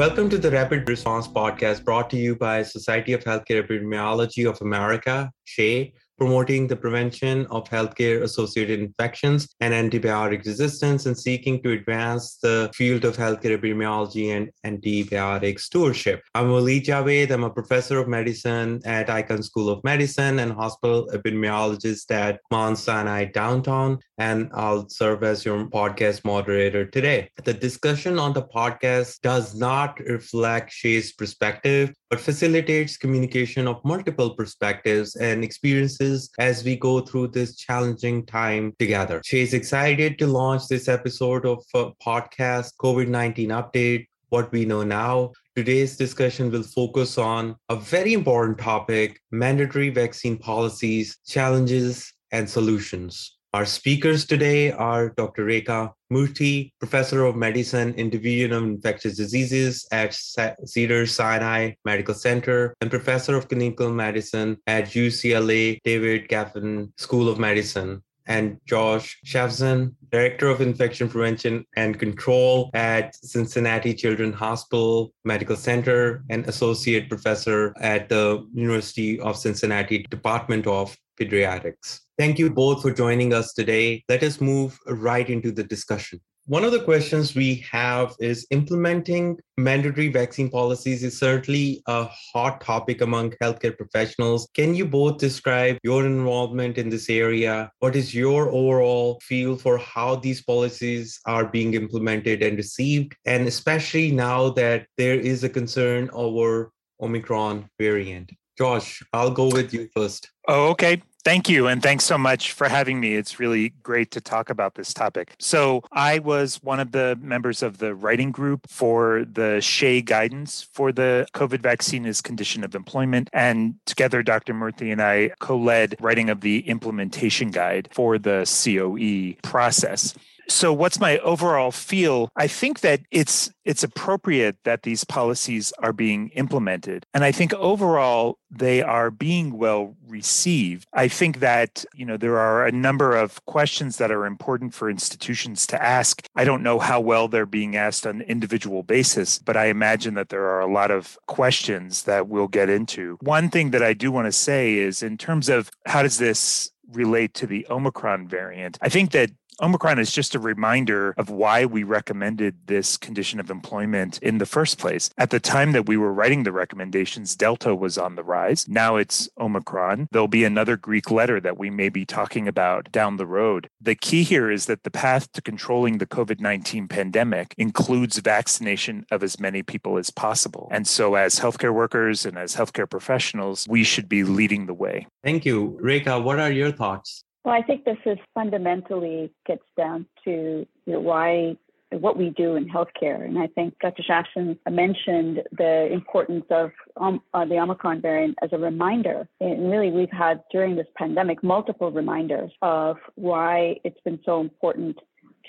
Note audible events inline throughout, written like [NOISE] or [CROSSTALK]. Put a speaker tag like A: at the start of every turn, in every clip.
A: Welcome to the Rapid Response Podcast brought to you by Society of Healthcare Epidemiology of America, SHEA, promoting the prevention of healthcare associated infections and antibiotic resistance and seeking to advance the field of healthcare epidemiology and antibiotic stewardship. I'm Waleed Javaid. I'm a professor of medicine at Icahn School of Medicine and hospital epidemiologist at Mount Sinai Downtown, and I'll serve as your podcast moderator today. The discussion on the podcast does not reflect SHEA's perspective, but facilitates communication of multiple perspectives and experiences as we go through this challenging time together. She's excited to launch this episode of a podcast COVID 19 update, what we know now. Today's discussion will focus on a very important topic mandatory vaccine policies, challenges, and solutions. Our speakers today are Dr. Rekha Murthy, Professor of Medicine in Division of Infectious Diseases at Cedars-Sinai Medical Center and Professor of Clinical Medicine at UCLA David Geffen School of Medicine and Josh Schaffzin, Director of Infection Prevention and Control at Cincinnati Children's Hospital Medical Center and Associate Professor at the University of Cincinnati Department of Pediatrics. Thank you both for joining us today. Let us move right into the discussion. One of the questions we have is implementing mandatory vaccine policies is certainly a hot topic among healthcare professionals. Can you both describe your involvement in this area? What is your overall feel for how these policies are being implemented and received? And especially now that there is a concern over Omicron variant. Josh, I'll go with you first.
B: Oh, okay. Thank you. And thanks so much for having me. It's really great to talk about this topic. So, I was one of the members of the writing group for the SHEA guidance for the COVID vaccine as condition of employment. And together, Dr. Murthy and I co led writing of the implementation guide for the COE process. So what's my overall feel? I think that it's it's appropriate that these policies are being implemented. And I think overall they are being well received. I think that, you know, there are a number of questions that are important for institutions to ask. I don't know how well they're being asked on an individual basis, but I imagine that there are a lot of questions that we'll get into. One thing that I do want to say is in terms of how does this relate to the Omicron variant. I think that Omicron is just a reminder of why we recommended this condition of employment in the first place. At the time that we were writing the recommendations, Delta was on the rise. Now it's Omicron. There'll be another Greek letter that we may be talking about down the road. The key here is that the path to controlling the COVID 19 pandemic includes vaccination of as many people as possible. And so, as healthcare workers and as healthcare professionals, we should be leading the way.
A: Thank you. Rekha, what are your thoughts?
C: Well, I think this is fundamentally gets down to you know, why what we do in healthcare. And I think Dr. Jackson mentioned the importance of um, uh, the Omicron variant as a reminder. And really, we've had during this pandemic multiple reminders of why it's been so important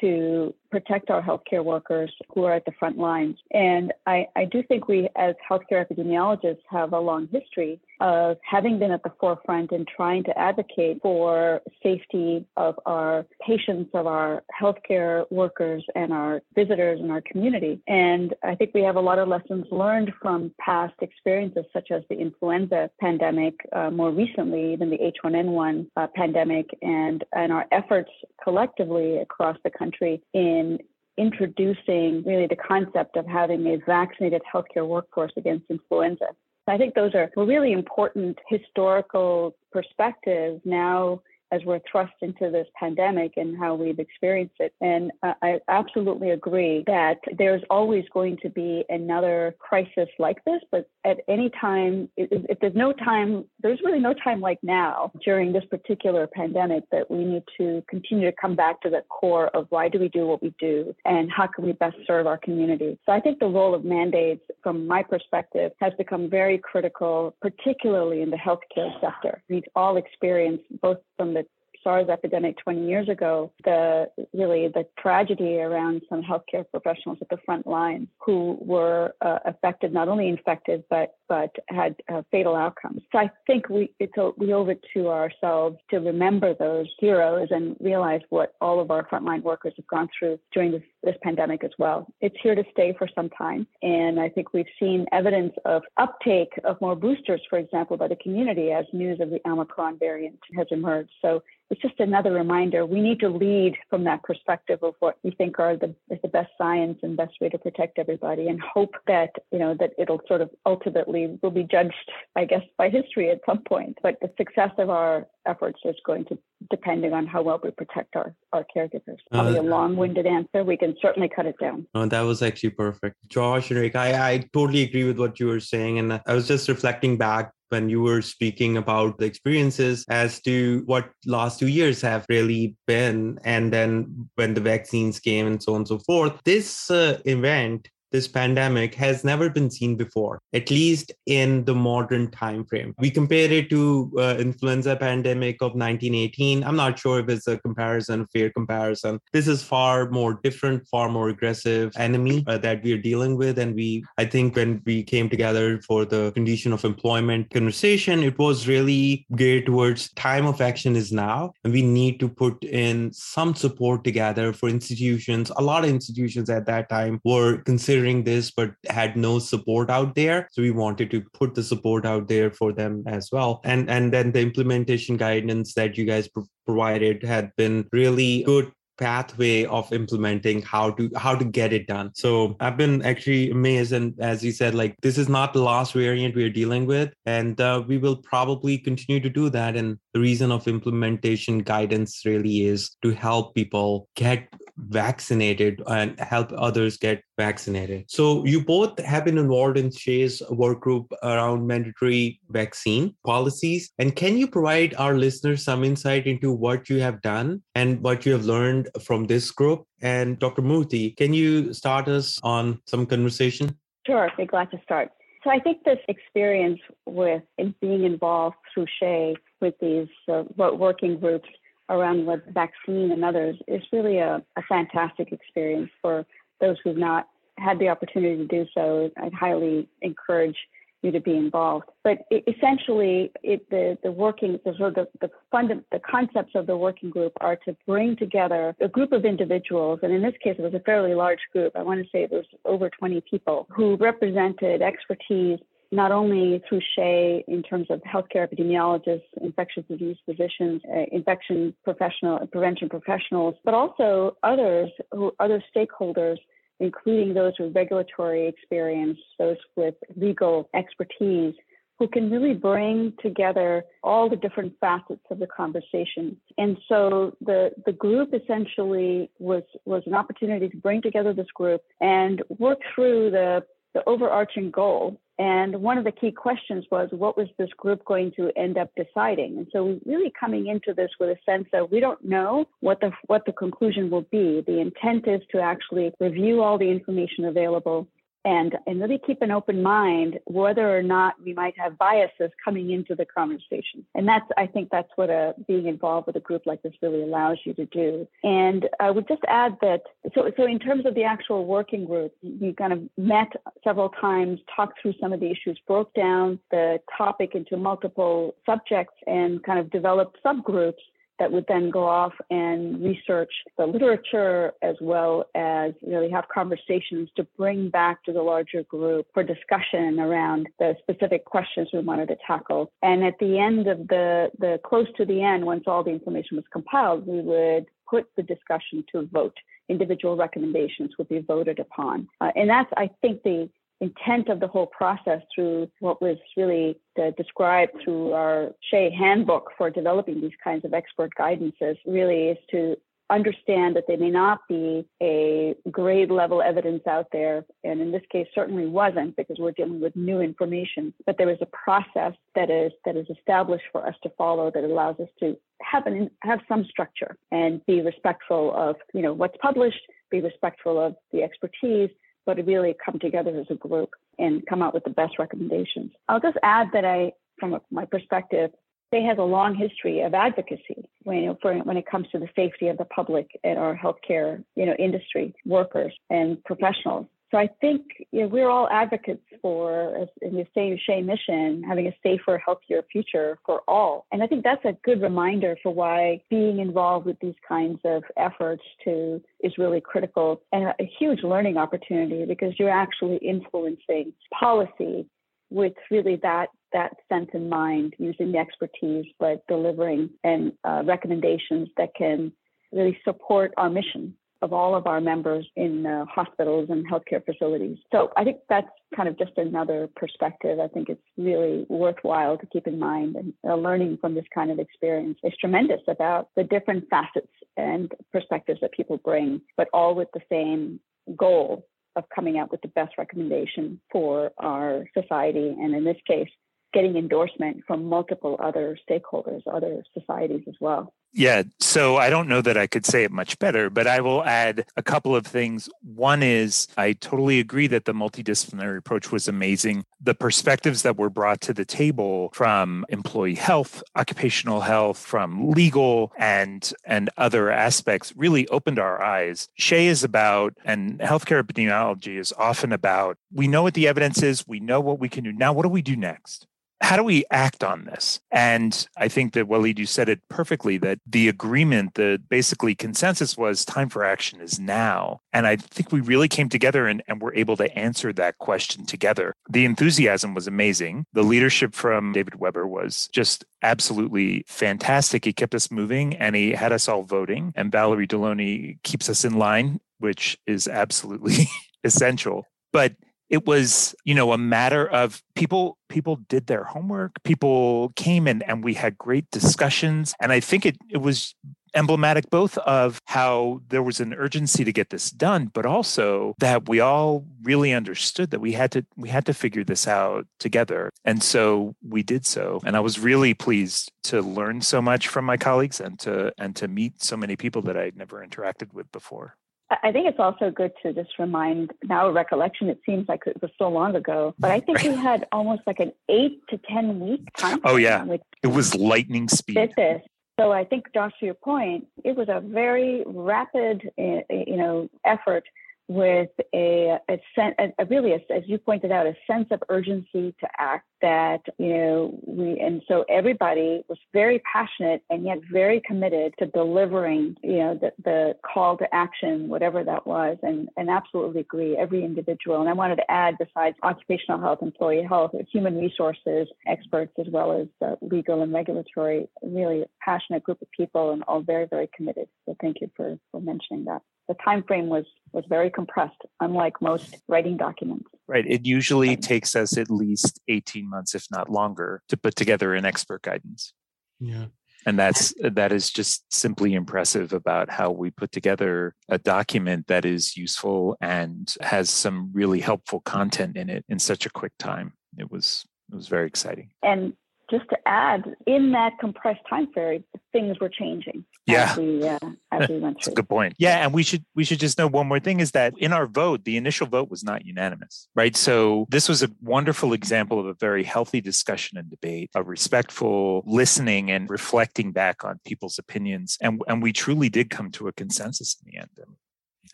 C: to protect our healthcare workers who are at the front lines. And I, I do think we, as healthcare epidemiologists, have a long history of having been at the forefront and trying to advocate for safety of our patients, of our healthcare workers, and our visitors in our community. And I think we have a lot of lessons learned from past experiences, such as the influenza pandemic, uh, more recently, than the H1N1 uh, pandemic, and, and our efforts collectively across the country in in introducing really the concept of having a vaccinated healthcare workforce against influenza. I think those are really important historical perspectives now as we're thrust into this pandemic and how we've experienced it. And uh, I absolutely agree that there's always going to be another crisis like this, but at any time, if, there's no time, there's really no time like now during this particular pandemic that we need to continue to come back to the core of why do we do what we do and how can we best serve our community. So I think the role of mandates, from my perspective, has become very critical, particularly in the healthcare sector. We've all experienced both from the SARS epidemic 20 years ago, the really the tragedy around some healthcare professionals at the front line who were uh, affected, not only infected, but but had uh, fatal outcomes. So I think we it's we owe it to ourselves to remember those heroes and realize what all of our frontline workers have gone through during this this pandemic as well. It's here to stay for some time. And I think we've seen evidence of uptake of more boosters, for example, by the community as news of the Omicron variant has emerged. So it's just another reminder we need to lead from that perspective of what we think are the, is the best science and best way to protect everybody and hope that you know that it'll sort of ultimately will be judged i guess by history at some point but the success of our efforts is going to depending on how well we protect our our caregivers. Probably uh, a long-winded answer. We can certainly cut it down.
A: Oh, that was actually perfect. Josh and rick I, I totally agree with what you were saying and i was just reflecting back when you were speaking about the experiences as to what last two years have really been and then when the vaccines came and so on and so forth. This uh, event this pandemic has never been seen before at least in the modern time frame we compare it to uh, influenza pandemic of 1918 i'm not sure if it's a comparison fair comparison. This is far more different far more aggressive enemy uh, that we are dealing with. And we i think when we came together for the condition of employment conversation it was really geared towards time of action is now. And we need to put in some support together for institutions. A lot of institutions at that time were considered considering this but had no support out there. So we wanted to put the support out there for them as well. And and then the implementation guidance that you guys pro- provided had been really good pathway of implementing how to how to get it done. So i've been actually amazed and as you said like this is not the last variant we're dealing with. And uh, we will probably continue to do that. And the reason of implementation guidance really is to help people get vaccinated and help others get vaccinated. So you both have been involved in SHEA's work group around mandatory vaccine policies. And can you provide our listeners some insight into what you have done and what you have learned from this group? And Dr. Murthy, can you start us on some conversation?
C: Sure, be glad to start. So I think this experience with being involved through SHEA with these uh, working groups around the vaccine and others is really a, a fantastic experience for those who've not had the opportunity to do so. I'd highly encourage you to be involved. But it, essentially, it, the the working the sort of the, the fund the concepts of the working group are to bring together a group of individuals, and in this case, it was a fairly large group. I want to say it was over 20 people who represented expertise not only through SHEA in terms of healthcare epidemiologists, infectious disease physicians, uh, infection professional, prevention professionals, but also others who other stakeholders, including those with regulatory experience, those with legal expertise, who can really bring together all the different facets of the conversation. And so the, the group essentially was, was an opportunity to bring together this group and work through the, the overarching goal and one of the key questions was, what was this group going to end up deciding? And so, really coming into this with a sense that we don't know what the what the conclusion will be. The intent is to actually review all the information available, and, and really keep an open mind whether or not we might have biases coming into the conversation. And that's, I think that's what a, being involved with a group like this really allows you to do. And I would just add that, so, so in terms of the actual working group, we kind of met several times, talked through some of the issues, broke down the topic into multiple subjects and kind of developed subgroups that would then go off and research the literature as well as really have conversations to bring back to the larger group for discussion around the specific questions we wanted to tackle. And at the end of the, the close to the end, once all the information was compiled, we would put the discussion to a vote. Individual recommendations would be voted upon. Uh, and that's, I think, the intent of the whole process through what was really uh, described through our SHEA handbook for developing these kinds of expert guidances really is to understand that there may not be a grade level evidence out there. And in this case, certainly wasn't because we're dealing with new information, but there is a process that is, that is established for us to follow that allows us to have an, have some structure and be respectful of, you know, what's published, be respectful of the expertise, but really come together as a group and come out with the best recommendations. I'll just add that I, from my perspective, they has a long history of advocacy when, you know, for, when it comes to the safety of the public and our healthcare, you know, industry workers and professionals. So I think you know, we're all advocates for, in the same SHEA mission, having a safer, healthier future for all. And I think that's a good reminder for why being involved with these kinds of efforts to is really critical and a huge learning opportunity because you're actually influencing policy with really that that sense in mind, using the expertise, but delivering and uh, recommendations that can really support our mission of all of our members in uh, hospitals and healthcare facilities. So I think that's kind of just another perspective. I think it's really worthwhile to keep in mind and uh, learning from this kind of experience is tremendous about the different facets and perspectives that people bring, but all with the same goal of coming out with the best recommendation for our society. And in this case, getting endorsement from multiple other stakeholders, other societies as well.
B: Yeah, so I don't know that I could say it much better, but I will add a couple of things. One is I totally agree that the multidisciplinary approach was amazing. The perspectives that were brought to the table from employee health, occupational health, from legal and and other aspects really opened our eyes. SHEA is about and healthcare epidemiology is often about we know what the evidence is, we know what we can do. Now what do we do next? How do we act on this? And I think that Walid, you said it perfectly that the agreement, the basically consensus was time for action is now. And I think we really came together and, and were able to answer that question together. The enthusiasm was amazing. The leadership from David Weber was just absolutely fantastic. He kept us moving and he had us all voting. And Valerie Deloney keeps us in line, which is absolutely [LAUGHS] essential. But it was you know a matter of people people did their homework people came in and we had great discussions. And i think it, it was emblematic both of how there was an urgency to get this done but also that we all really understood that we had to we had to figure this out together. And so we did so. And i was really pleased to learn so much from my colleagues and to and to meet so many people that i'd never interacted with before
C: I think it's also good to just remind now a recollection. It seems like it was so long ago, but I think we had almost like an eight to ten week time.
B: Oh yeah, it was lightning speed.
C: This so I think, Josh, to your point, it was a very rapid, eh, eh, you know, effort with a, a, a, a really, a, as you pointed out, a sense of urgency to act that, you know, we, and so everybody was very passionate and yet very committed to delivering, you know, the, the call to action, whatever that was, and, and absolutely agree, every individual. And I wanted to add, besides occupational health, employee health, human resources experts, as well as legal and regulatory, really passionate group of people and all very, very committed. So thank you for, for mentioning that the time frame was was very compressed, unlike most writing documents.
B: Right. It usually takes us at least 18 months, if not longer, to put together an expert guidance.
A: Yeah.
B: And that's that is just simply impressive about how we put together a document that is useful and has some really helpful content in it in such a quick time. It was it was very exciting.
C: And just to add, in that compressed time period, things were changing.
B: Yeah,
C: as we, uh, as [LAUGHS] we went through.
B: good point. Yeah, and we should we should just know one more thing is that in our vote, the initial vote was not unanimous, right? So this was a wonderful example of a very healthy discussion and debate, a respectful listening and reflecting back on people's opinions, and and we truly did come to a consensus in the end. And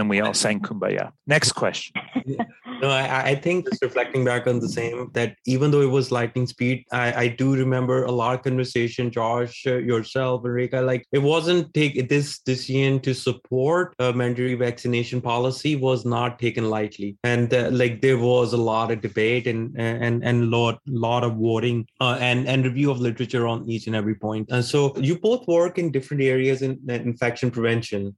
B: then we all sang Kumbaya. Next question. [LAUGHS]
A: no, I, I think just reflecting back on the same that even though it was lightning speed, I, I do remember a lot of conversation, Josh, uh, yourself, Enrica, like it wasn't take this decision to support a mandatory vaccination policy was not taken lightly. And uh, like there was a lot of debate and and and lot lot of voting uh, and and review of literature on each and every point. And so you both work in different areas in, in infection prevention.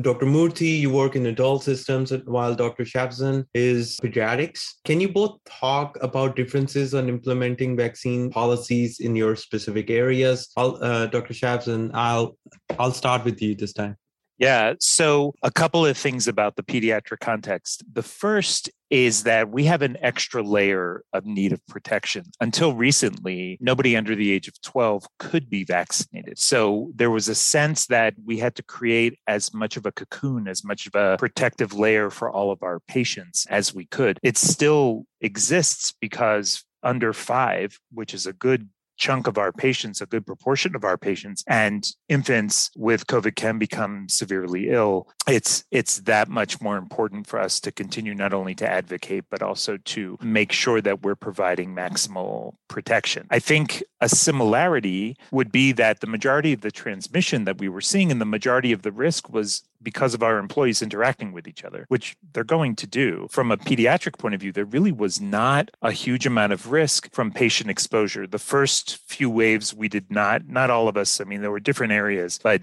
A: Dr. Murthy, you work in adult systems, while Dr. Schaffzin is pediatrics. Can you both talk about differences on implementing vaccine policies in your specific areas? I'll, uh, Dr. Schaffzin, I'll I'll start with you this time.
B: Yeah. So, a couple of things about the pediatric context. The first is that we have an extra layer of need of protection. Until recently, nobody under the age of 12 could be vaccinated. So, there was a sense that we had to create as much of a cocoon, as much of a protective layer for all of our patients as we could. It still exists because under five, which is a good chunk of our patients, a good proportion of our patients, and infants with COVID can become severely ill, it's it's that much more important for us to continue not only to advocate but also to make sure that we're providing maximal protection. I think a similarity would be that the majority of the transmission that we were seeing and the majority of the risk was because of our employees interacting with each other, which they're going to do. From a pediatric point of view, there really was not a huge amount of risk from patient exposure. The first few waves, we did not, not all of us, I mean, there were different areas, but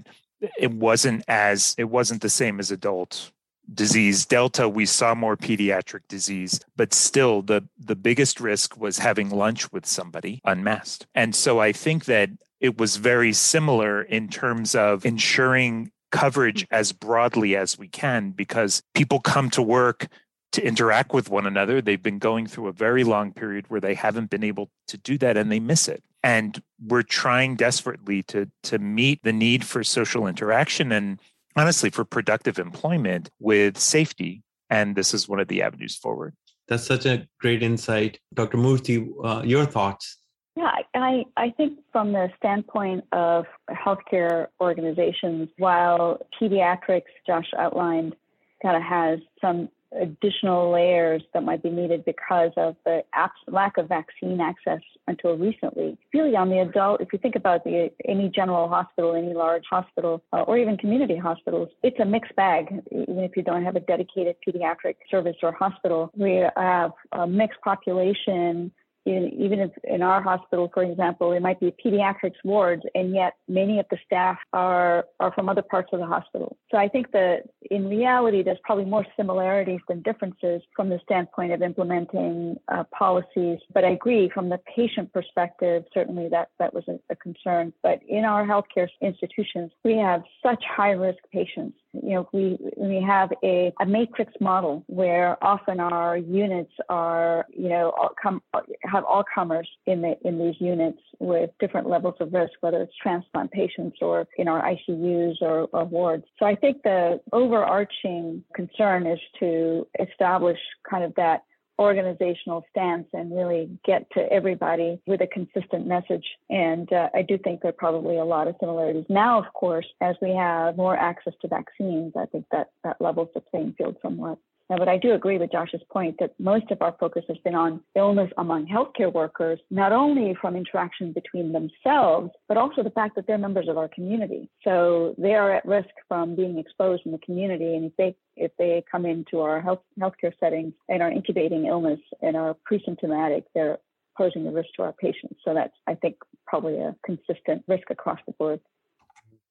B: it wasn't as, it wasn't the same as adult disease delta we saw more pediatric disease but still the the biggest risk was having lunch with somebody unmasked. And so i think that it was very similar in terms of ensuring coverage mm-hmm. as broadly as we can because people come to work to interact with one another. They've been going through a very long period where they haven't been able to do that and they miss it. And we're trying desperately to to meet the need for social interaction and honestly for productive employment with safety. And this is one of the avenues forward.
A: That's such a great insight. Dr. Murthy, uh, your thoughts?
C: Yeah, I, I think from the standpoint of healthcare organizations, while pediatrics, Josh outlined, kind of has some additional layers that might be needed because of the lack of vaccine access until recently. Really, on the adult, if you think about the any general hospital, any large hospital, uh, or even community hospitals, it's a mixed bag. Even if you don't have a dedicated pediatric service or hospital, we have a mixed population even if in our hospital, for example, it might be pediatrics wards, and yet many of the staff are are from other parts of the hospital. So I think that in reality, there's probably more similarities than differences from the standpoint of implementing uh, policies. But I agree from the patient perspective, certainly that that was a, a concern. But in our healthcare institutions, we have such high risk patients you know, we we have a, a matrix model where often our units are, you know, come have all comers in the in these units with different levels of risk, whether it's transplant patients or in our ICUs or, or wards. So I think the overarching concern is to establish kind of that organizational stance and really get to everybody with a consistent message. And uh, I do think there are probably a lot of similarities. Now, of course, as we have more access to vaccines, I think that that levels the playing field somewhat. Now, but I do agree with Josh's point that most of our focus has been on illness among healthcare workers, not only from interaction between themselves, but also the fact that they're members of our community. So they are at risk from being exposed in the community. And if they if they come into our health healthcare settings and are incubating illness and are pre-symptomatic, they're posing a risk to our patients. So that's I think probably a consistent risk across the board.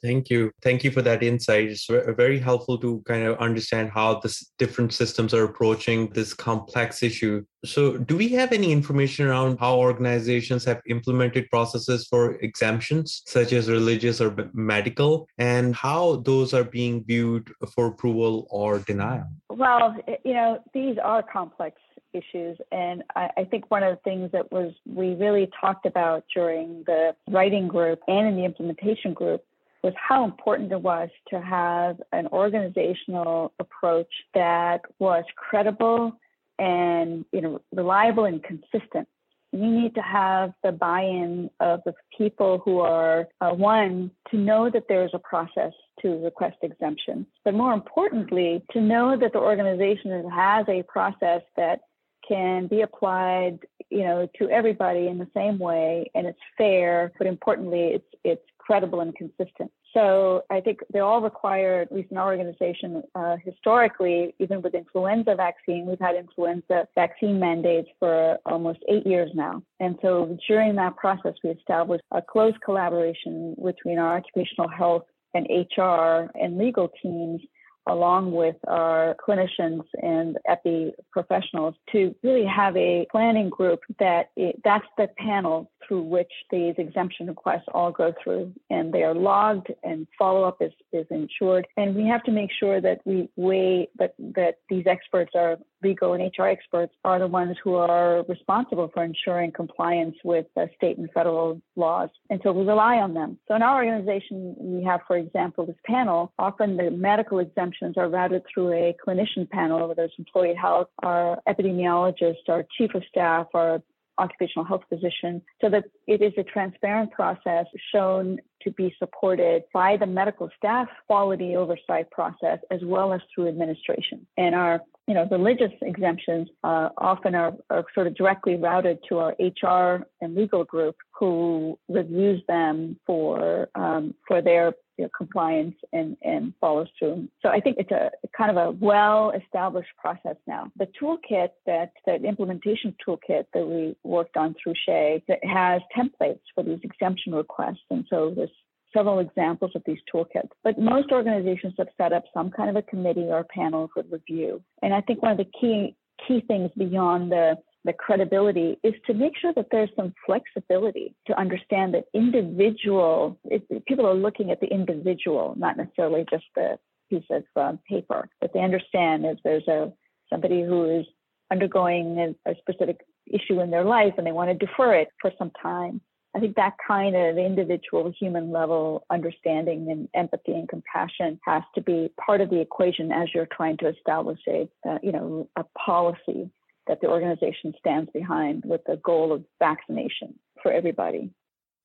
A: Thank you. Thank you for that insight. It's very helpful to kind of understand how the different systems are approaching this complex issue. So, do we have any information around how organizations have implemented processes for exemptions, such as religious or medical, and how those are being viewed for approval or denial?
C: Well, you know, these are complex issues. And I, I, think one of the things that was we really talked about during the writing group and in the implementation group was how important it was to have an organizational approach that was credible and you know reliable and consistent. We need to have the buy-in of the people who are uh, one to know that there is a process to request exemption, but more importantly, to know that the organization has a process that can be applied, you know, to everybody in the same way, and it's fair. But importantly, it's it's credible and consistent. So I think they all require, at least in our organization, uh, historically, even with influenza vaccine, we've had influenza vaccine mandates for almost eight years now. And so during that process, we established a close collaboration between our occupational health and HR and legal teams along with our clinicians and epi professionals to really have a planning group that it, that's the panel through which these exemption requests all go through and they are logged and follow up is, is ensured and we have to make sure that we weigh that that these experts are legal and HR experts are the ones who are responsible for ensuring compliance with state and federal laws. And so we rely on them. So in our organization, we have, for example, this panel. Often the medical exemptions are routed through a clinician panel, whether it's employee health, our epidemiologist, our chief of staff, our occupational health physician so that it is a transparent process shown to be supported by the medical staff quality oversight process as well as through administration. And our you know, religious exemptions uh, often are, are sort of directly routed to our HR and legal group who reviews them for um, for their you know, compliance and, and follows through. So I think it's a kind of a well-established process now. The toolkit that that implementation toolkit that we worked on through SHEA that has templates for these exemption requests, and so there's several examples of these toolkits. But most organizations have set up some kind of a committee or panel for review. And I think one of the key key things beyond the the credibility is to make sure that there's some flexibility to understand that individual. People are looking at the individual not necessarily just the piece of um, paper. But they understand if there's a somebody who is undergoing a, a specific issue in their life and they want to defer it for some time. I think that kind of individual human level understanding and empathy and compassion has to be part of the equation as you're trying to establish a, uh, you know, a policy that the organization stands behind with the goal of vaccination for everybody.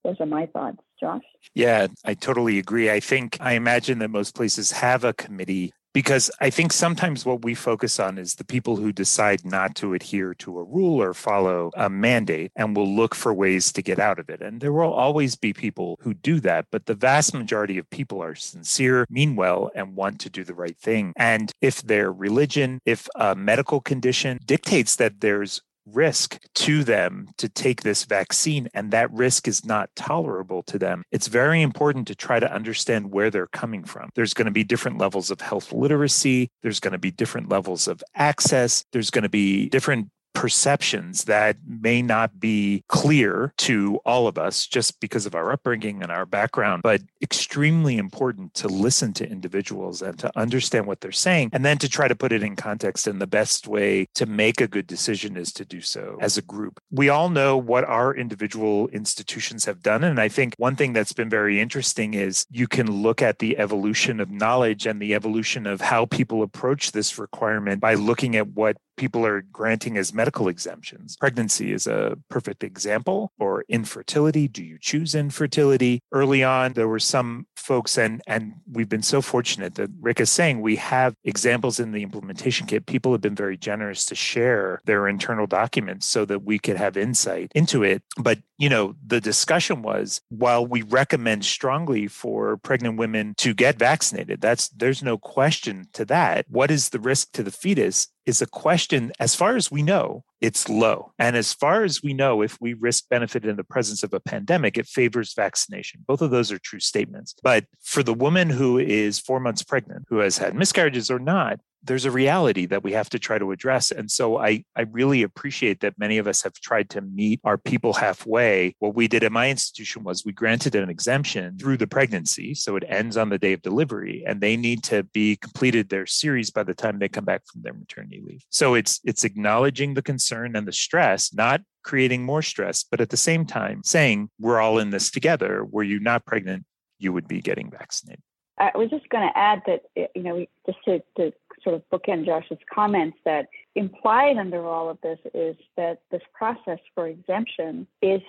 C: Those are my thoughts. Josh?
B: Yeah, I totally agree. I think I imagine that most places have a committee because I think sometimes what we focus on is the people who decide not to adhere to a rule or follow a mandate and will look for ways to get out of it. And there will always be people who do that, but the vast majority of people are sincere, mean well, and want to do the right thing. And if their religion, if a medical condition dictates that there's risk to them to take this vaccine and that risk is not tolerable to them, it's very important to try to understand where they're coming from. There's going to be different levels of health literacy, there's going to be different levels of access, there's going to be different perceptions that may not be clear to all of us just because of our upbringing and our background, but extremely important to listen to individuals and to understand what they're saying, and then to try to put it in context. And the best way to make a good decision is to do so as a group. We all know what our individual institutions have done. And I think one thing that's been very interesting is you can look at the evolution of knowledge and the evolution of how people approach this requirement by looking at what people are granting as medical exemptions. Pregnancy is a perfect example, or infertility. Do you choose infertility? Early on, there were some folks, and, and we've been so fortunate that Rick is saying we have examples in the implementation kit. People have been very generous to share their internal documents so that we could have insight into it. But, you know, the discussion was while we recommend strongly for pregnant women to get vaccinated, that's there's no question to that. What is the risk to the fetus? Is a question, as far as we know, it's low. And as far as we know, if we risk benefit in the presence of a pandemic, it favors vaccination. Both of those are true statements. But for the woman who is four months pregnant, who has had miscarriages or not, there's a reality that we have to try to address. And so I, I really appreciate that many of us have tried to meet our people halfway. What we did at my institution was we granted an exemption through the pregnancy. So it ends on the day of delivery and they need to be completed their series by the time they come back from their maternity leave. So it's it's acknowledging the concern and the stress, not creating more stress, but at the same time saying we're all in this together. Were you not pregnant, you would be getting vaccinated.
C: I was just going to add that, you know, just to, to sort of bookend Josh's comments, that implied under all of this is that this process for exemption is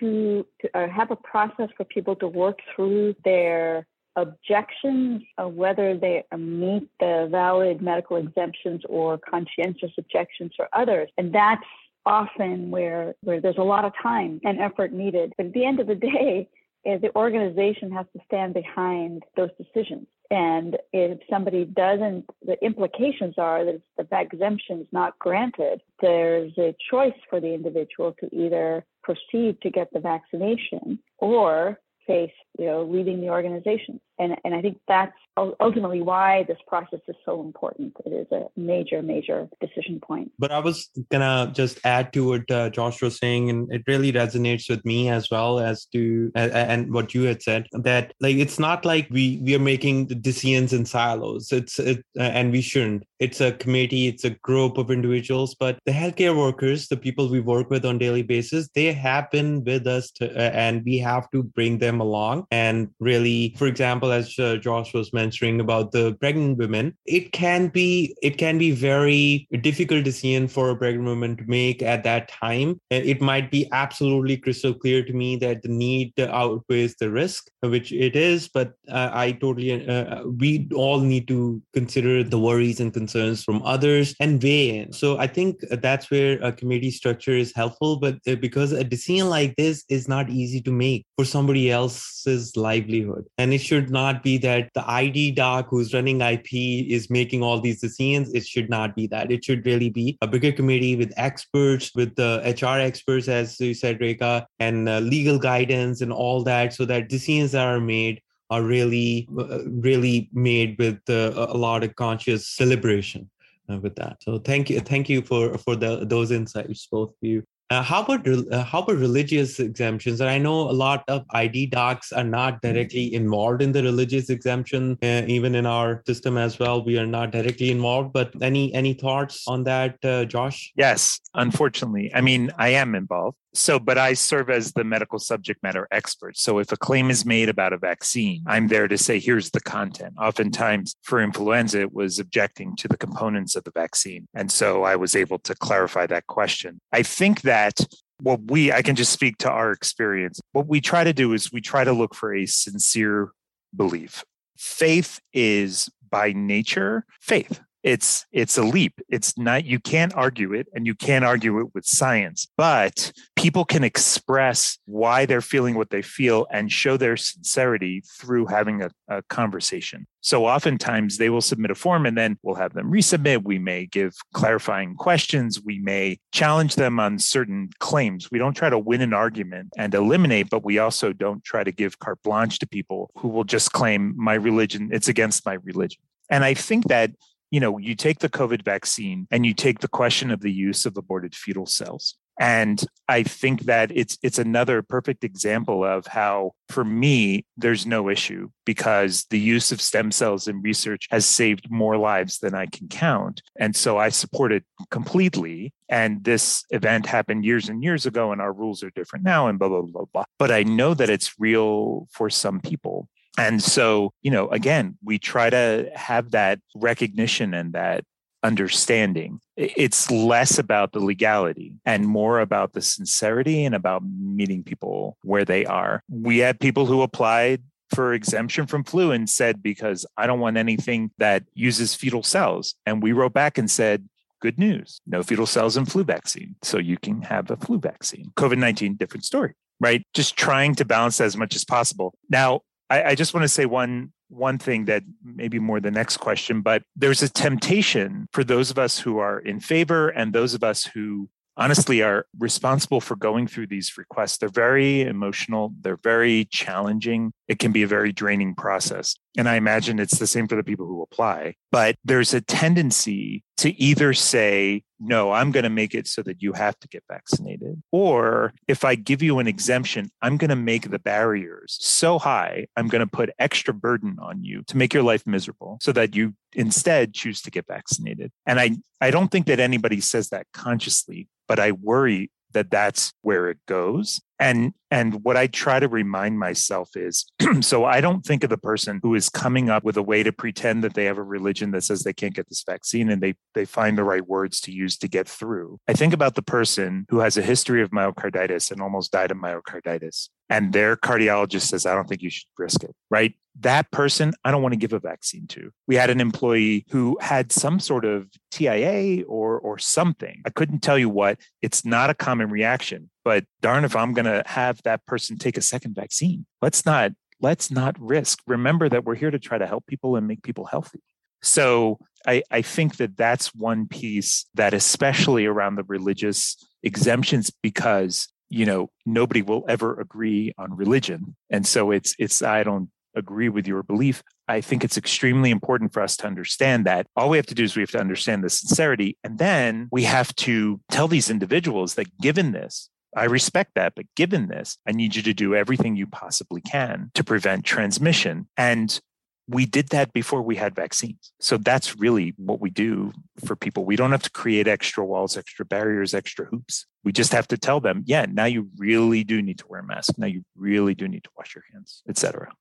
C: to, to uh, have a process for people to work through their objections of whether they meet the valid medical exemptions or conscientious objections or others. And that's often where, where there's a lot of time and effort needed. But at the end of the day, Uh, the organization has to stand behind those decisions. And if somebody doesn't, the implications are that if the exemption is not granted, there's a choice for the individual to either proceed to get the vaccination or face, you know, leaving the organization. And, and I think that's ultimately why this process is so important. It is a major, major decision point.
A: But I was gonna just add to what uh, Josh was saying, and it really resonates with me as well as to uh, and what you had said that like it's not like we we are making decisions in silos. It's it, uh, and we shouldn't. It's a committee. It's a group of individuals. But the healthcare workers, the people we work with on daily basis, they have been with us, to, uh, and we have to bring them along. And really, for example example, as uh, Josh was mentioning about the pregnant women, it can be it can be very difficult decision for a pregnant woman to make at that time. It might be absolutely crystal clear to me that the need outweighs the risk, which it is. But uh, I totally uh, we all need to consider the worries and concerns from others and weigh in. So I think that's where a committee structure is helpful. But uh, because a decision like this is not easy to make for somebody else's livelihood, and it should not be that the ID doc who's running IP is making all these decisions. It should not be that. It should really be a bigger committee with experts, with the HR experts, as you said, Rekha, and uh, legal guidance and all that, so that decisions that are made are really, uh, really made with uh, a lot of conscious deliberation uh, with that. So thank you, thank you for for the, those insights, both of you. Uh, how about uh, how about religious exemptions? And I know a lot of ID docs are not directly involved in the religious exemption, uh, even in our system as well. We are not directly involved. But any any thoughts on that, uh, Josh?
B: Yes, unfortunately, I mean I am involved. So, but I serve as the medical subject matter expert. So, if a claim is made about a vaccine, I'm there to say, here's the content. Oftentimes, for influenza, it was objecting to the components of the vaccine. And so I was able to clarify that question. I think that what we, I can just speak to our experience. What we try to do is we try to look for a sincere belief. Faith is by nature faith it's it's a leap. It's not you can't argue it and you can't argue it with science but people can express why they're feeling what they feel and show their sincerity through having a, a conversation. So oftentimes they will submit a form and then we'll have them resubmit. We may give clarifying questions. We may challenge them on certain claims. We don't try to win an argument and eliminate but we also don't try to give carte blanche to people who will just claim my religion it's against my religion. And i think that you know, you take the COVID vaccine and you take the question of the use of aborted fetal cells. And I think that it's it's another perfect example of how for me there's no issue because the use of stem cells in research has saved more lives than I can count. And so I support it completely. And this event happened years and years ago and our rules are different now and blah blah blah blah. But I know that it's real for some people. And so, you know, again, we try to have that recognition and that understanding. It's less about the legality and more about the sincerity and about meeting people where they are. We had people who applied for exemption from flu and said, because I don't want anything that uses fetal cells. And we wrote back and said, good news no fetal cells in flu vaccine. So you can have a flu vaccine. COVID 19, different story, right? Just trying to balance as much as possible. Now, I, I just want to say one one thing that maybe more the next question, but there's a temptation for those of us who are in favor and those of us who honestly are responsible for going through these requests. They're very emotional, they're very challenging. It can be a very draining process. And I imagine it's the same for the people who apply. But there's a tendency to either say, no, I'm going to make it so that you have to get vaccinated. Or if I give you an exemption, I'm going to make the barriers so high, I'm going to put extra burden on you to make your life miserable so that you instead choose to get vaccinated. And I, I don't think that anybody says that consciously, but I worry that that's where it goes and and what i try to remind myself is [CLEARS THROAT] so i don't think of the person who is coming up with a way to pretend that they have a religion that says they can't get this vaccine and they they find the right words to use to get through i think about the person who has a history of myocarditis and almost died of myocarditis and their cardiologist says i don't think you should risk it right that person I don't want to give a vaccine to. We had an employee who had some sort of TIA or or something. I couldn't tell you what. It's not a common reaction, but darn if I'm going to have that person take a second vaccine. Let's not let's not risk. Remember that we're here to try to help people and make people healthy. So I, I think that that's one piece that, especially around the religious exemptions, because you know nobody will ever agree on religion, and so it's it's I don't agree with your belief. I think it's extremely important for us to understand that all we have to do is we have to understand the sincerity. And then we have to tell these individuals that given this, I respect that, but given this, I need you to do everything you possibly can to prevent transmission. And we did that before we had vaccines. So that's really what we do for people. We don't have to create extra walls, extra barriers, extra hoops. We just have to tell them, yeah, now you really do need to wear a mask. Now you really do need to wash your hands, etc.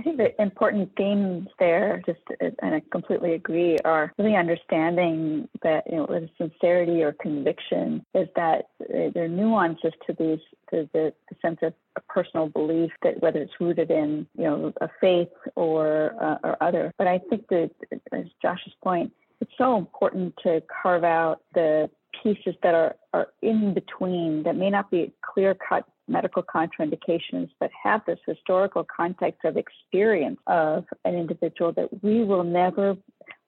C: I think the important themes there, just and I completely agree, are really understanding that you know, with sincerity or conviction is that there are nuances to these, to the, the sense of personal belief that whether it's rooted in you know a faith or uh, or other. But I think that, as Josh's point, it's so important to carve out the pieces that are, are in between that may not be clear cut medical contraindications, but have this historical context of experience of an individual that we will never,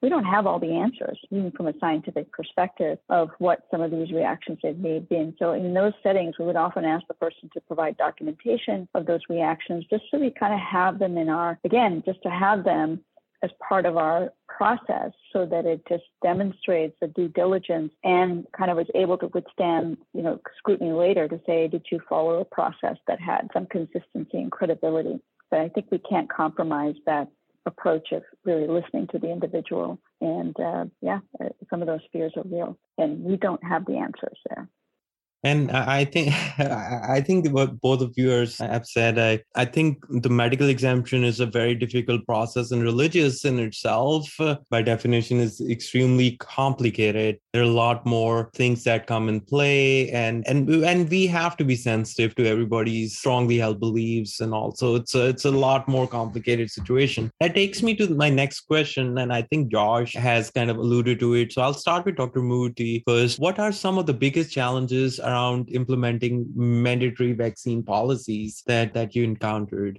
C: we don't have all the answers, even from a scientific perspective, of what some of these reactions may have been. So in those settings, we would often ask the person to provide documentation of those reactions, just so we kind of have them in our, again, just to have them as part of our process so that it just demonstrates the due diligence and kind of was able to withstand, you know, scrutiny later to say, did you follow a process that had some consistency and credibility? But I think we can't compromise that approach of really listening to the individual. And uh, yeah, uh, some of those fears are real, and we don't have the answers there.
A: And I think I think [LAUGHS] what both of you have said, I, I think the medical exemption is a very difficult process, and religious in itself, uh, by definition, is extremely complicated. There are a lot more things that come in play, and and and we have to be sensitive to everybody's strongly held beliefs, and also it's a, it's a lot more complicated situation. That takes me to my next question, and I think Josh has kind of alluded to it. So I'll start with Dr. Murthy first. What are some of the biggest challenges? Around implementing mandatory vaccine policies that, that you encountered?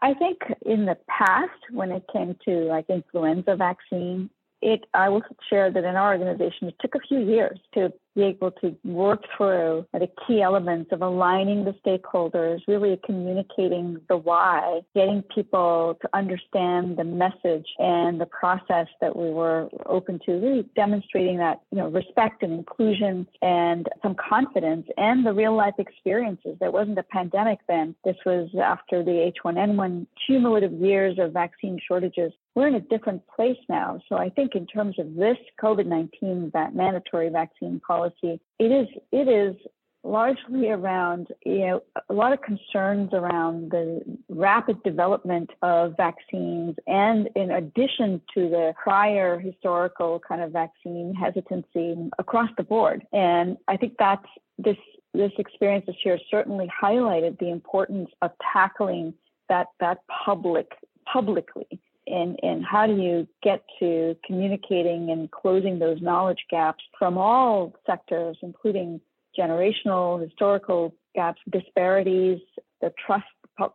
C: I think in the past, when it came to like influenza vaccine, it I will share that in our organization, it took a few years to be able to work through the key elements of aligning the stakeholders, really communicating the why, getting people to understand the message and the process that we were open to, really demonstrating that, you know, respect and inclusion and some confidence and the real life experiences. There wasn't a pandemic then. This was after the H1N1 cumulative years of vaccine shortages. We're in a different place now. So I think in terms of this COVID-19 that mandatory vaccine policy, it is it is largely around you know a lot of concerns around the rapid development of vaccines. And in addition to the prior historical kind of vaccine hesitancy across the board. And i think that's this this experience this year certainly highlighted the importance of tackling that that public publicly and, and how do you get to communicating and closing those knowledge gaps from all sectors, including generational, historical gaps, disparities, the trust,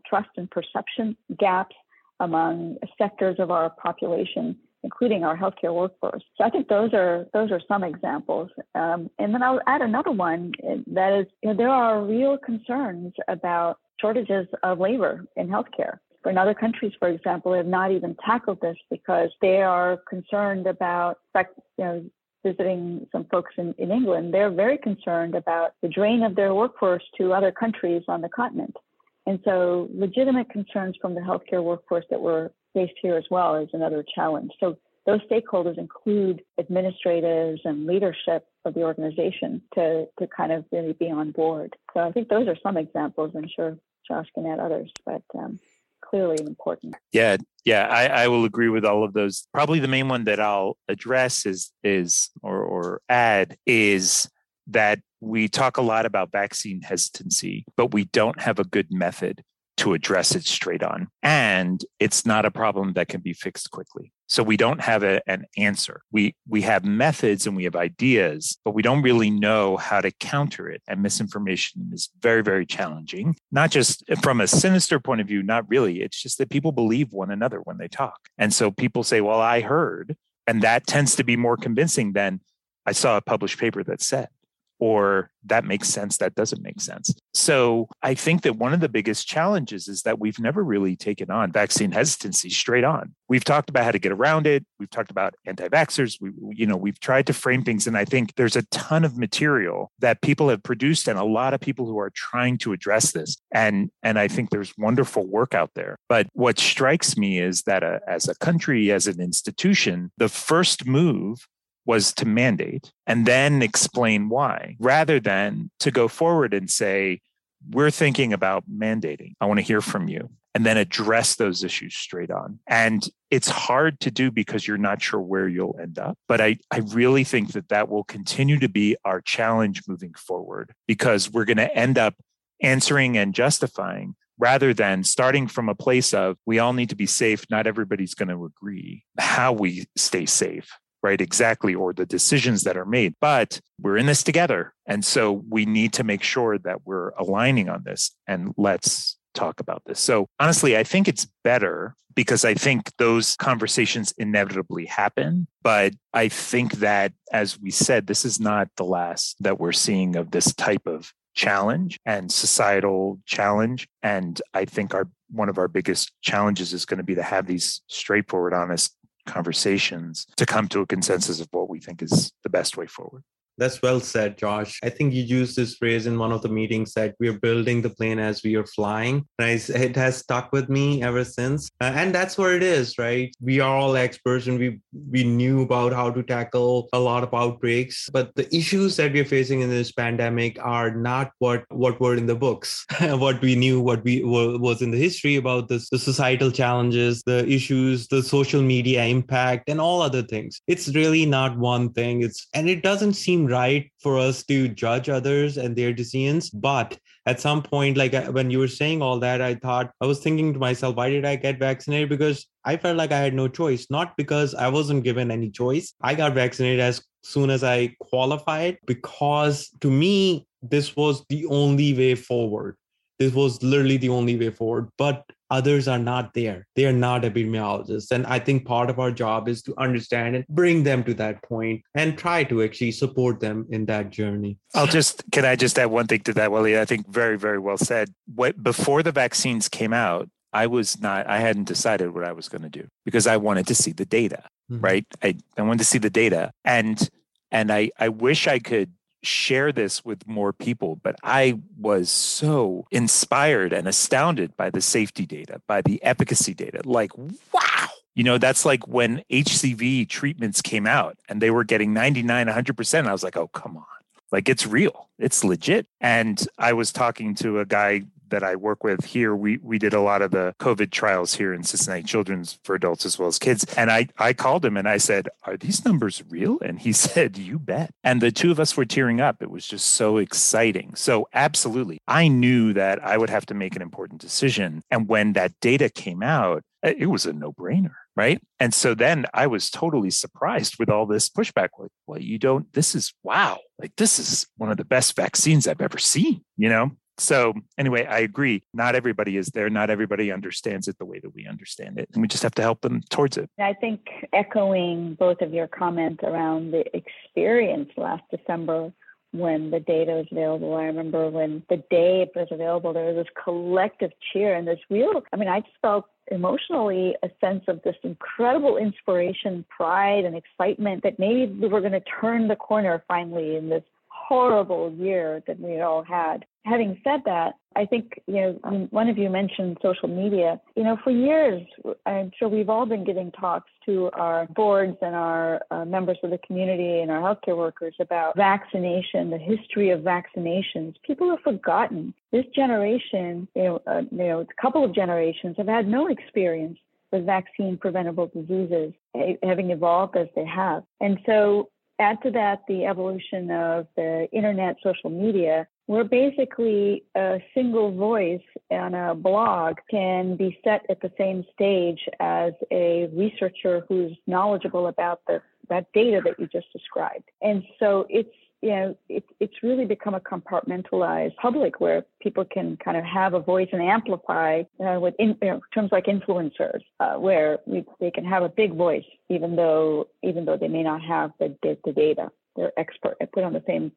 C: trust and perception gaps among sectors of our population, including our healthcare workforce. So I think those are those are some examples. Um, and then I'll add another one that is you know, there are real concerns about shortages of labor in healthcare. In other countries, for example, have not even tackled this because they are concerned about, you know, visiting some folks in, in England, they're very concerned about the drain of their workforce to other countries on the continent. And so legitimate concerns from the healthcare workforce that were faced here as well is another challenge. So those stakeholders include administrators and leadership of the organization to, to kind of really be on board. So I think those are some examples. I'm sure Josh can add others, but um, clearly important.
B: Yeah, yeah, I, I will agree with all of those. Probably the main one that I'll address is is or or add is that we talk a lot about vaccine hesitancy, but we don't have a good method to address it straight on. And it's not a problem that can be fixed quickly. So we don't have a, an answer. We we have methods and we have ideas, but we don't really know how to counter it. And misinformation is very, very challenging. Not just from a sinister point of view, not really. It's just that people believe one another when they talk. And so people say, Well, I heard. And that tends to be more convincing than I saw a published paper that said or that makes sense, that doesn't make sense. So I think that one of the biggest challenges is that we've never really taken on vaccine hesitancy straight on. We've talked about how to get around it. We've talked about anti-vaxxers. We, you know, we've tried to frame things. And I think there's a ton of material that people have produced and a lot of people who are trying to address this. And, and I think there's wonderful work out there. But what strikes me is that a, uh, as a country, as an institution, the first move was to mandate and then explain why, rather than to go forward and say, we're thinking about mandating. I want to hear from you. and then address those issues straight on. And it's hard to do because you're not sure where you'll end up. But I, I really think that that will continue to be our challenge moving forward because we're going to end up answering and justifying rather than starting from a place of we all need to be safe. Not everybody's going to agree how we stay safe right? Exactly, or the decisions that are made. But we're in this together. And so we need to make sure that we're aligning on this and let's talk about this. So honestly, I think it's better because I think those conversations inevitably happen. But I think that, as we said, this is not the last that we're seeing of this type of challenge and societal challenge. And I think our one of our biggest challenges is going to be to have these straightforward, honest conversations to come to a consensus of what we think is the best way forward.
A: That's well said, Josh. I think you used this phrase in one of the meetings that we're building the plane as we are flying. And it has stuck with me ever since. Uh, and that's where it is, right? We are all experts and we we knew about how to tackle a lot of outbreaks, but the issues that we're facing in this pandemic are not what what were in the books. [LAUGHS] what we knew, what we was in the history about this, the societal challenges, the issues, the social media impact, and all other things. It's really not one thing. It's and it doesn't seem right for us to judge others and their decisions but at some point like uh, when you were saying all that i thought i was thinking to myself why did i get vaccinated? Because i felt like i had no choice not because i wasn't given any choice. I got vaccinated as soon as i qualified because to me this was the only way forward. This was literally the only way forward but others are not there. They are not epidemiologists. And i think part of our job is to understand and bring them to that point and try to actually support them in that journey.
B: I'll just can i just add one thing to that Waleed? i think very very well said. What before the vaccines came out i was not i hadn't decided what i was going to do because i wanted to see the data mm-hmm. right? I, I wanted to see the data. And and i i wish i could share this with more people, but I was so inspired and astounded by the safety data, by the efficacy data. Like, wow. You know, that's like when HCV treatments came out and they were getting 99, 100%. I was like, oh, come on. Like, it's real, it's legit. And I was talking to a guy that I work with here, we we did a lot of the COVID trials here in Cincinnati Children's for adults as well as kids. And I I called him and I said, "Are these numbers real?" And he [LAUGHS] said, "You bet." And the two of us were tearing up. It was just so exciting. So absolutely, I knew that I would have to make an important decision. And when that data came out, eh, it was a no brainer right and so then i was totally surprised with all this pushback like well you don't this is wow like this is one of the best vaccines i've ever seen you know so, anyway, I agree. Not everybody is there. Not everybody understands it the way that we understand it. And we just have to help them towards it.
C: I think echoing both of your comments around the experience last December when the data was available. I remember when the day it was available, there was this collective cheer and this real, I mean, I just felt emotionally a sense of this incredible inspiration, pride, and excitement that maybe we were going to turn the corner finally in this horrible year that we all had. Having said that, I think, you know, one of you mentioned social media. You know, for years, I'm sure we've all been giving talks to our boards and our uh, members of the community and our healthcare workers about vaccination, the history of vaccinations. People have forgotten. This generation, you know, uh, you know, a couple of generations have had no experience with vaccine preventable diseases having evolved as they have. And so add to that the evolution of the internet, social media, where basically a single voice on a blog can be set at the same stage as a researcher who's knowledgeable about the, that data that you just described. And so it's you know, it, it's really become a compartmentalized public where people can kind of have a voice and amplify uh, with in, you know, terms like influencers, uh, where we, they can have a big voice, even though even though they may not have the, the, the data. They're expert, put on the same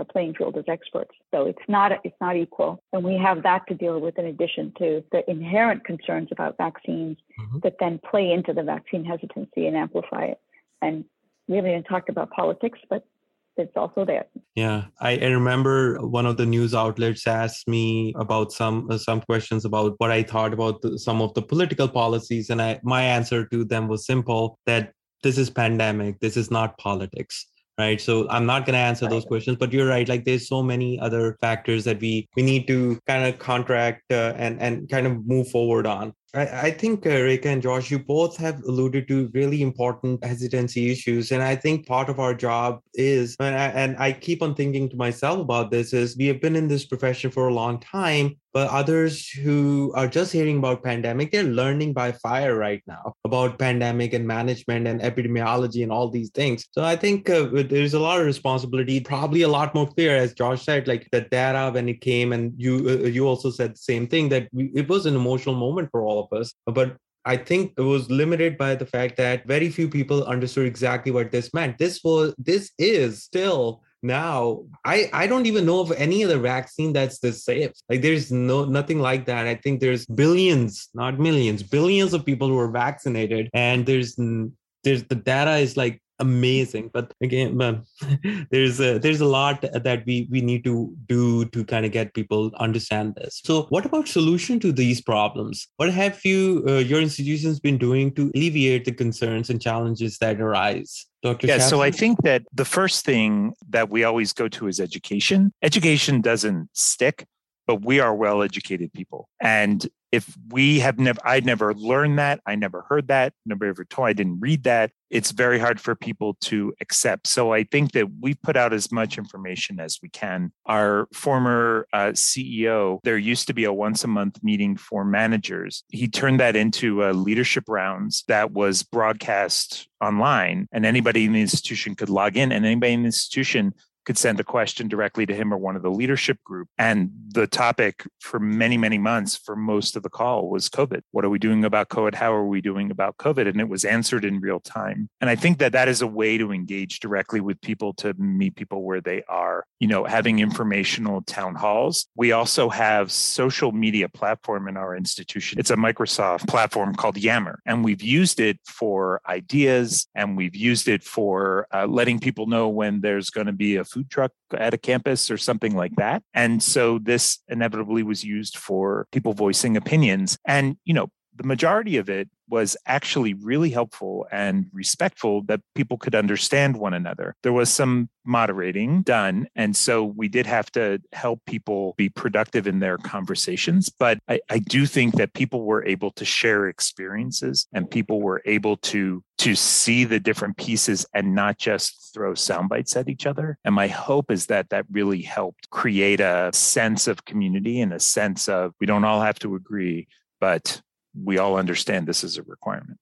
C: uh, playing field as experts. So it's not it's not equal, and we have that to deal with in addition to the inherent concerns about vaccines mm-hmm. that then play into the vaccine hesitancy and amplify it. And we haven't even talked about politics, but it's also there.
A: Yeah, I, I, remember one of the news outlets asked me about some uh, some questions about what I thought about the, some of the political policies, and I my answer to them was simple: that this is pandemic, this is not politics. right? So I'm not going to answer those questions, but you're right. Like there's so many other factors that we we need to kind of contract uh, and and kind of move forward on. I, I think uh, Rekha and Josh, you both have alluded to really important hesitancy issues, and I think part of our job is, and I, and I keep on thinking to myself about this, is we have been in this profession for a long time, but others who are just hearing about pandemic they're learning by fire right now about pandemic and management and epidemiology and all these things so i think uh, there's a lot of responsibility probably a lot more clear as josh said like the data when it came and you uh, you also said the same thing that we, it was an emotional moment for all of us but I think it was limited by the fact that very few people understood exactly what this meant. This was this is still now i i don't even know of any other vaccine that's this safe. Like there's no nothing like that. I think there's billions not millions billions of people who are vaccinated and there's there's the data is like amazing but again [LAUGHS] there's a there's a lot that we we need to do to kind of get people understand this so what about solution to these problems what have you uh, your institutions been doing to alleviate the concerns and challenges that arise
B: Dr. Yeah, so I think that the first thing that we always go to is education. Education doesn't stick, but we are well educated people. And if we have never i'd never learned that i never heard that nobody ever told i didn't read that it's very hard for people to accept. So i think that we've put out as much information as we can. Our former uh, ceo there used to be a once a month meeting for managers. He turned that into a leadership rounds that was broadcast online and anybody in the institution could log in and anybody in the institution could send a question directly to him or one of the leadership group. And the topic for many, many months for most of the call was COVID. What are we doing about COVID? How are we doing about COVID? And it was answered in real time. And I think that that is a way to engage directly with people to meet people where they are, you know, having informational town halls. We also have social media platform in our institution. It's a Microsoft platform called Yammer. And we've used it for ideas and we've used it for uh, letting people know when there's going to be a food truck at a campus or something like that. And so this inevitably was used for people voicing opinions. And, you know, the majority of it was actually really helpful and respectful that people could understand one another. There was some moderating done. And so we did have to help people be productive in their conversations. But I, I do think that people were able to share experiences and people were able to to see the different pieces and not just throw sound bites at each other. And my hope is that that really helped create a sense of community and a sense of we don't all have to agree, but we all understand this is a requirement.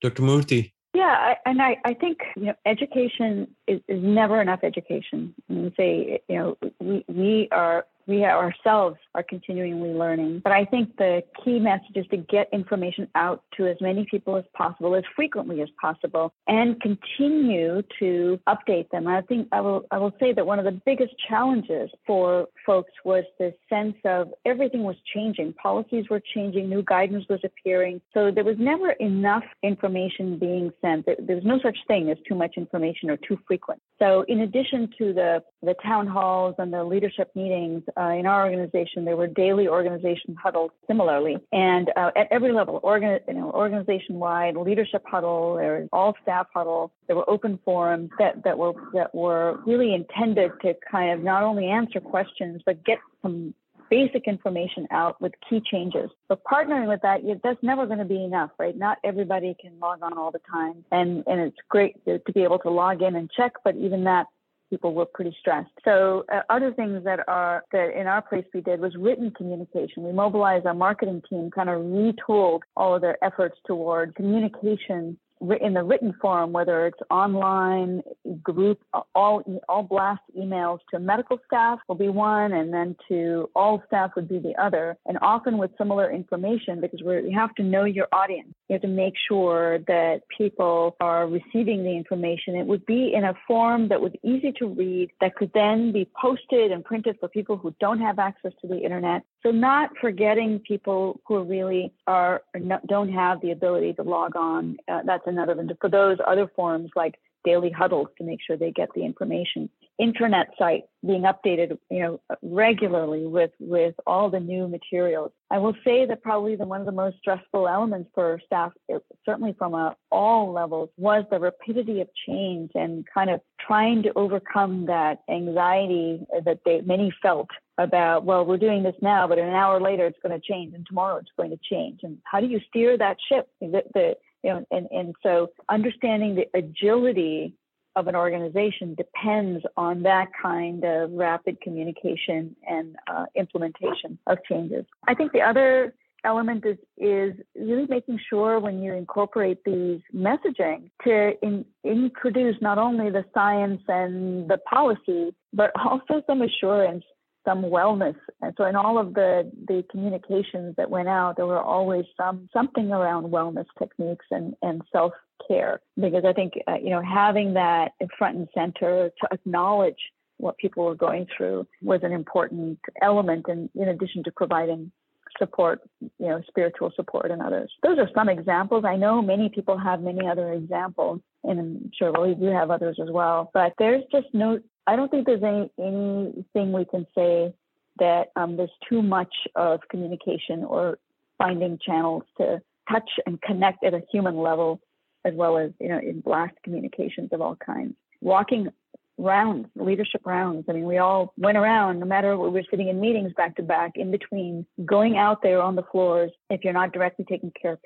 A: Dr. Murthy.
C: Yeah, I, and I, I think you know education is, is never enough education. And say you know we we are we ourselves are continually learning. But I think the key message is to get information out to as many people as possible, as frequently as possible, and continue to update them. I think I will I will say that one of the biggest challenges for folks was the sense of everything was changing, policies were changing, new guidance was appearing. So there was never enough information being sent. There was no such thing as too much information or too frequent. So in addition to the the town halls and the leadership meetings, uh, in our organization, there were daily organization huddles similarly. And uh, at every level, organ, you know, organization-wide, leadership huddle, there was all staff huddle, there were open forums that, that were that were really intended to kind of not only answer questions, but get some basic information out with key changes. But partnering with that, that's never going to be enough, right? Not everybody can log on all the time. And, and it's great to be able to log in and check, but even that people were pretty stressed. So uh, other things that are that in our place we did was written communication. We mobilized our marketing team, kind of retooled all of their efforts toward communication in the written form, whether it's online, group, all all blast emails to medical staff will be one, and then to all staff would be the other, and often with similar information because we have to know your audience. You have to make sure that people are receiving the information. It would be in a form that was easy to read, that could then be posted and printed for people who don't have access to the internet. So not forgetting people who really are don't have the ability to log on. Uh, that's another one. For those other forms like daily huddles to make sure they get the information. intranet site being updated, you know, regularly with with all the new materials. I will say that probably the one of the most stressful elements for staff, eh, certainly from a, all levels, was the rapidity of change and kind of trying to overcome that anxiety that they many felt about, well, we're doing this now, but an hour later it's going to change, and tomorrow it's going to change. And how do you steer that ship? The, the you know, and, and so understanding the agility of an organization depends on that kind of rapid communication and uh, implementation of changes. I think the other element is is really making sure when you incorporate these messaging to in, introduce not only the science and the policy, but also some assurance some wellness. And so in all of the, the communications that went out, there were always some something around wellness techniques and, and self care. Because I think, uh, you know, having that front and center to acknowledge what people were going through was an important element in, in addition to providing support, you know, spiritual support and others. Those are some examples. I know many people have many other examples, and I'm sure we do have others as well. But there's just no I don't think there's any anything we can say that um, there's too much of communication or finding channels to touch and connect at a human level, as well as you know in blast communications of all kinds. Walking rounds, leadership rounds. I mean, we all went around, no matter we were sitting in meetings back to back, in between, going out there on the floors. If you're not directly taking care of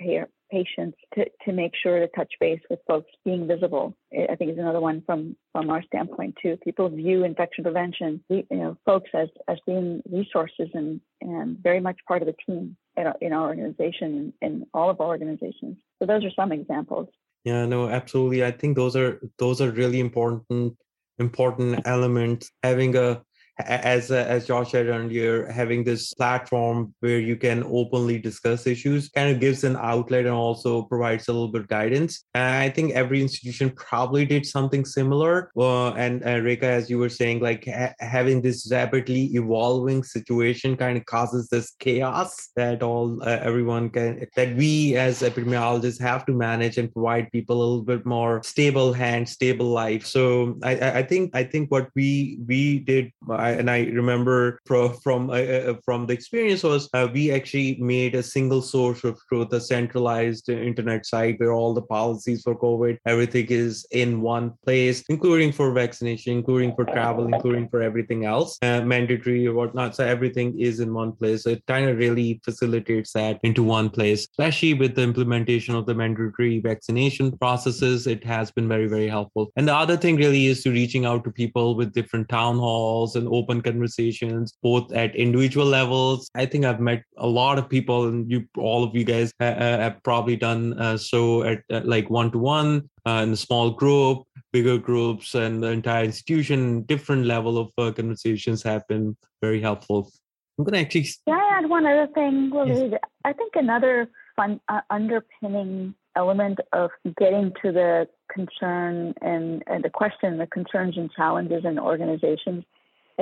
C: patients, to, to make sure to touch base with folks, being visible. I think is another one from from our standpoint too. People view infection prevention, you know, folks as as being resources and and very much part of the team in our, in our organization and all of our organizations. So those are some examples.
A: Yeah, no, absolutely. I think those are those are really important important elements. having a as uh, as Josh said earlier, having this platform where you can openly discuss issues kind of gives an outlet and also provides a little bit of guidance. And I think every institution probably did something similar. Uh, and uh, Rekha, as you were saying, like ha- having this rapidly evolving situation kind of causes this chaos that all uh, everyone can that we as epidemiologists have to manage and provide people a little bit more stable hand, stable life. So I, I think I think what we we did I, and I remember pro, from uh, uh, from the experience was uh, we actually made a single source of truth, a centralized internet site where all the policies for COVID, everything is in one place, including for vaccination, including for travel, including for everything else, uh, mandatory or whatnot. So everything is in one place. So it kind of really facilitates that into one place, especially with the implementation of the mandatory vaccination processes. It has been very, very helpful. And the other thing really is to reaching out to people with different town halls and open conversations, both at individual levels. I think I've met a lot of people, and you, all of you guys, uh, have probably done uh, so at uh, like one to one in a small group, bigger groups, and the entire institution. Different level of uh, conversations have been very helpful. I'm going to actually.
C: Can I add one other thing, Yes. I think another fun uh, underpinning element of getting to the concern and, and the question, the concerns and challenges in organizations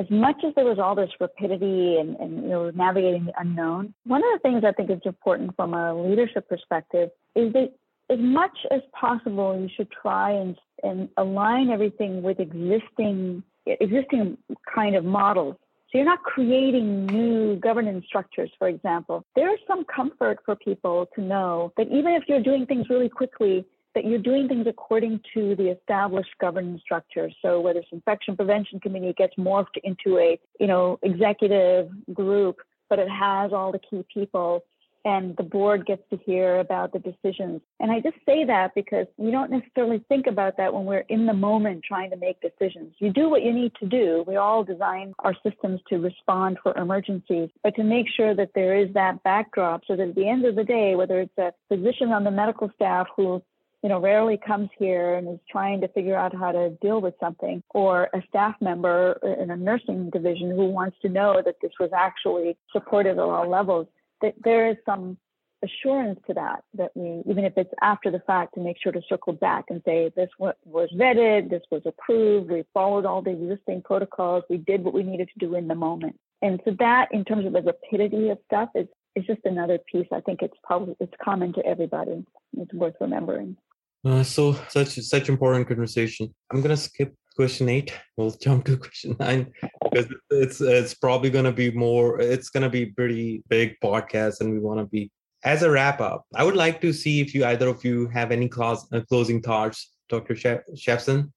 C: as much as there was all this rapidity and, and, you know navigating the unknown, one of the things I think is important from a leadership perspective is that as much as possible you should try and, and align everything with existing existing kind of models. So you're not creating new governance structures, for example. There is some comfort for people to know that even if you're doing things really quickly, that you're doing things according to the established governance structure. So whether it's infection prevention committee gets morphed into a, you know, executive group, but it has all the key people and the board gets to hear about the decisions. And I just say that because we don't necessarily think about that when we're in the moment trying to make decisions. You do what you need to do. We all design our systems to respond for emergencies, but to make sure that there is that backdrop so that at the end of the day, whether it's a physician on the medical staff who you know, rarely comes here and is trying to figure out how to deal with something, or a staff member in a nursing division who wants to know that this was actually supported at all levels, that there is some assurance to that, that we, even if it's after the fact, to make sure to circle back and say, this was vetted, this was approved, we followed all the existing protocols, we did what we needed to do in the moment. And so that, in terms of the rapidity of stuff, is, is just another piece. I think it's probably, it's common to everybody. It's worth remembering.
A: Uh, so such such important conversation. I'm gonna skip question eight. We'll [LAUGHS] jump to question nine because it's it's probably to be more. It's to be pretty big podcast, and we want to be as a wrap up. I would like to see if you either of you have any clause, uh, closing thoughts, Dr. Schaffzin.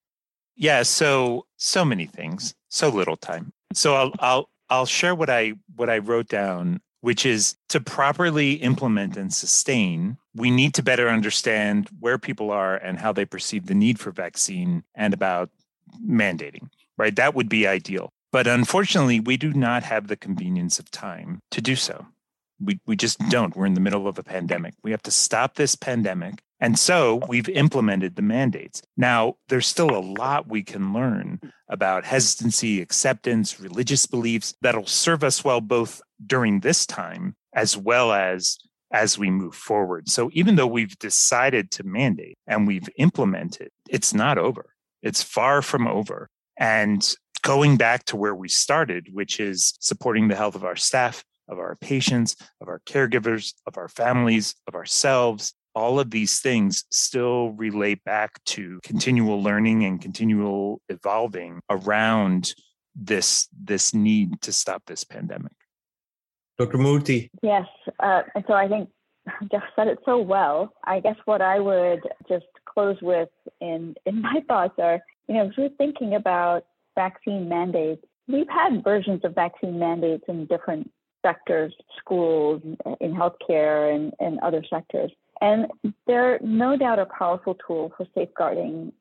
B: Yeah. So so many things, so little time. So I'll I'll I'll share what I what I wrote down which is to properly implement and sustain, we need to better understand where people are and how they perceive the need for vaccine and about mandating, right? That would be ideal. But unfortunately, we do not have the convenience of time to do so. We, we just don't. We're in the middle of a pandemic. We have to stop this pandemic. And so we've implemented the mandates. Now, there's still a lot we can learn about hesitancy, acceptance, religious beliefs that'll serve us well both during this time as well as as we move forward. So even though we've decided to mandate and we've implemented, it's not over. It's far from over. And going back to where we started, which is supporting the health of our staff, of our patients, of our caregivers, of our families, of ourselves, all of these things still relate back to continual learning and continual evolving around this this need to stop this pandemic.
A: Dr. Murthy.
C: Yes. Uh, and so I think Jeff said it so well. I guess what I would just close with in, in my thoughts are, you know, as we're thinking about vaccine mandates, we've had versions of vaccine mandates in different sectors, schools, in healthcare, and, and other sectors. And they're no doubt a powerful tool for safeguarding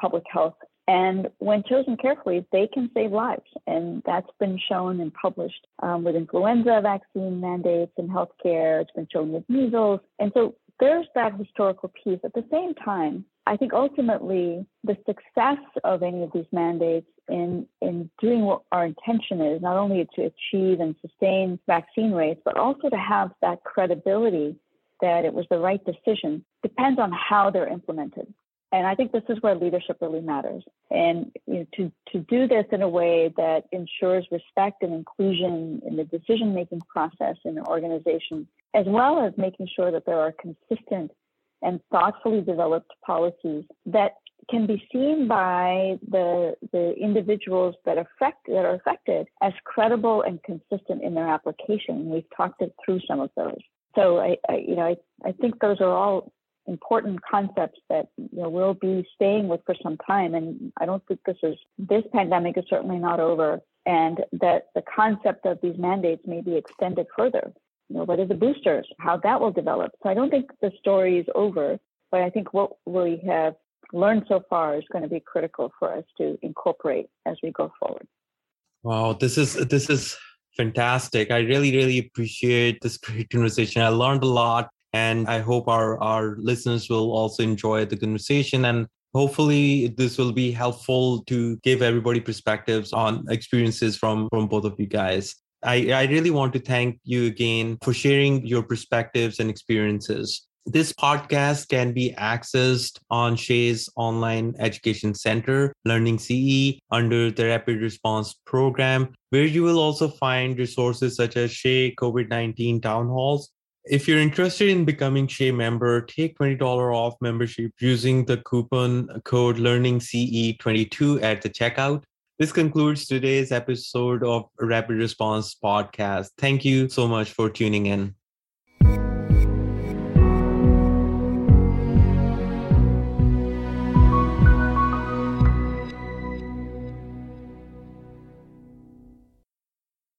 C: public health and when chosen carefully, they can save lives. And that's been shown and published um, with influenza vaccine mandates in healthcare. It's been shown with measles. And so there's that historical piece. At the same time, I think ultimately the success of any of these mandates in, in doing what our intention is, not only to achieve and sustain vaccine rates, but also to have that credibility that it was the right decision, depends on how they're implemented. And I think this is where leadership really matters. And you know, to, to do this in a way that ensures respect and inclusion in the decision making process in the organization, as well as making sure that there are consistent and thoughtfully developed policies that can be seen by the, the individuals that, affect, that are affected as credible and consistent in their application. We've talked it through some of those. So I, I you know, I, I think those are all important concepts that you know we'll be staying with for some time. And I don't think this is this pandemic is certainly not over, and that the concept of these mandates may be extended further. You know, what are the boosters? How that will develop. So I don't think the story is over, but I think what we have learned so far is going to be critical for us to incorporate as we go forward.
A: Wow, this is this is fantastic. I really, really appreciate this great conversation. I learned a lot and I hope our, our listeners will also enjoy the conversation and hopefully this will be helpful to give everybody perspectives on experiences from, from both of you guys. I, I really want to thank you again for sharing your perspectives and experiences. This podcast can be accessed on SHEA's online education center, Learning CE, under the Rapid Response Program, where you will also find resources such as SHEA COVID 19 town halls if you're interested in becoming SHEA member, take $20 off membership using the coupon code LearningCE22 at the checkout. This concludes today's episode of Rapid Response Podcast. Thank you so much for tuning in.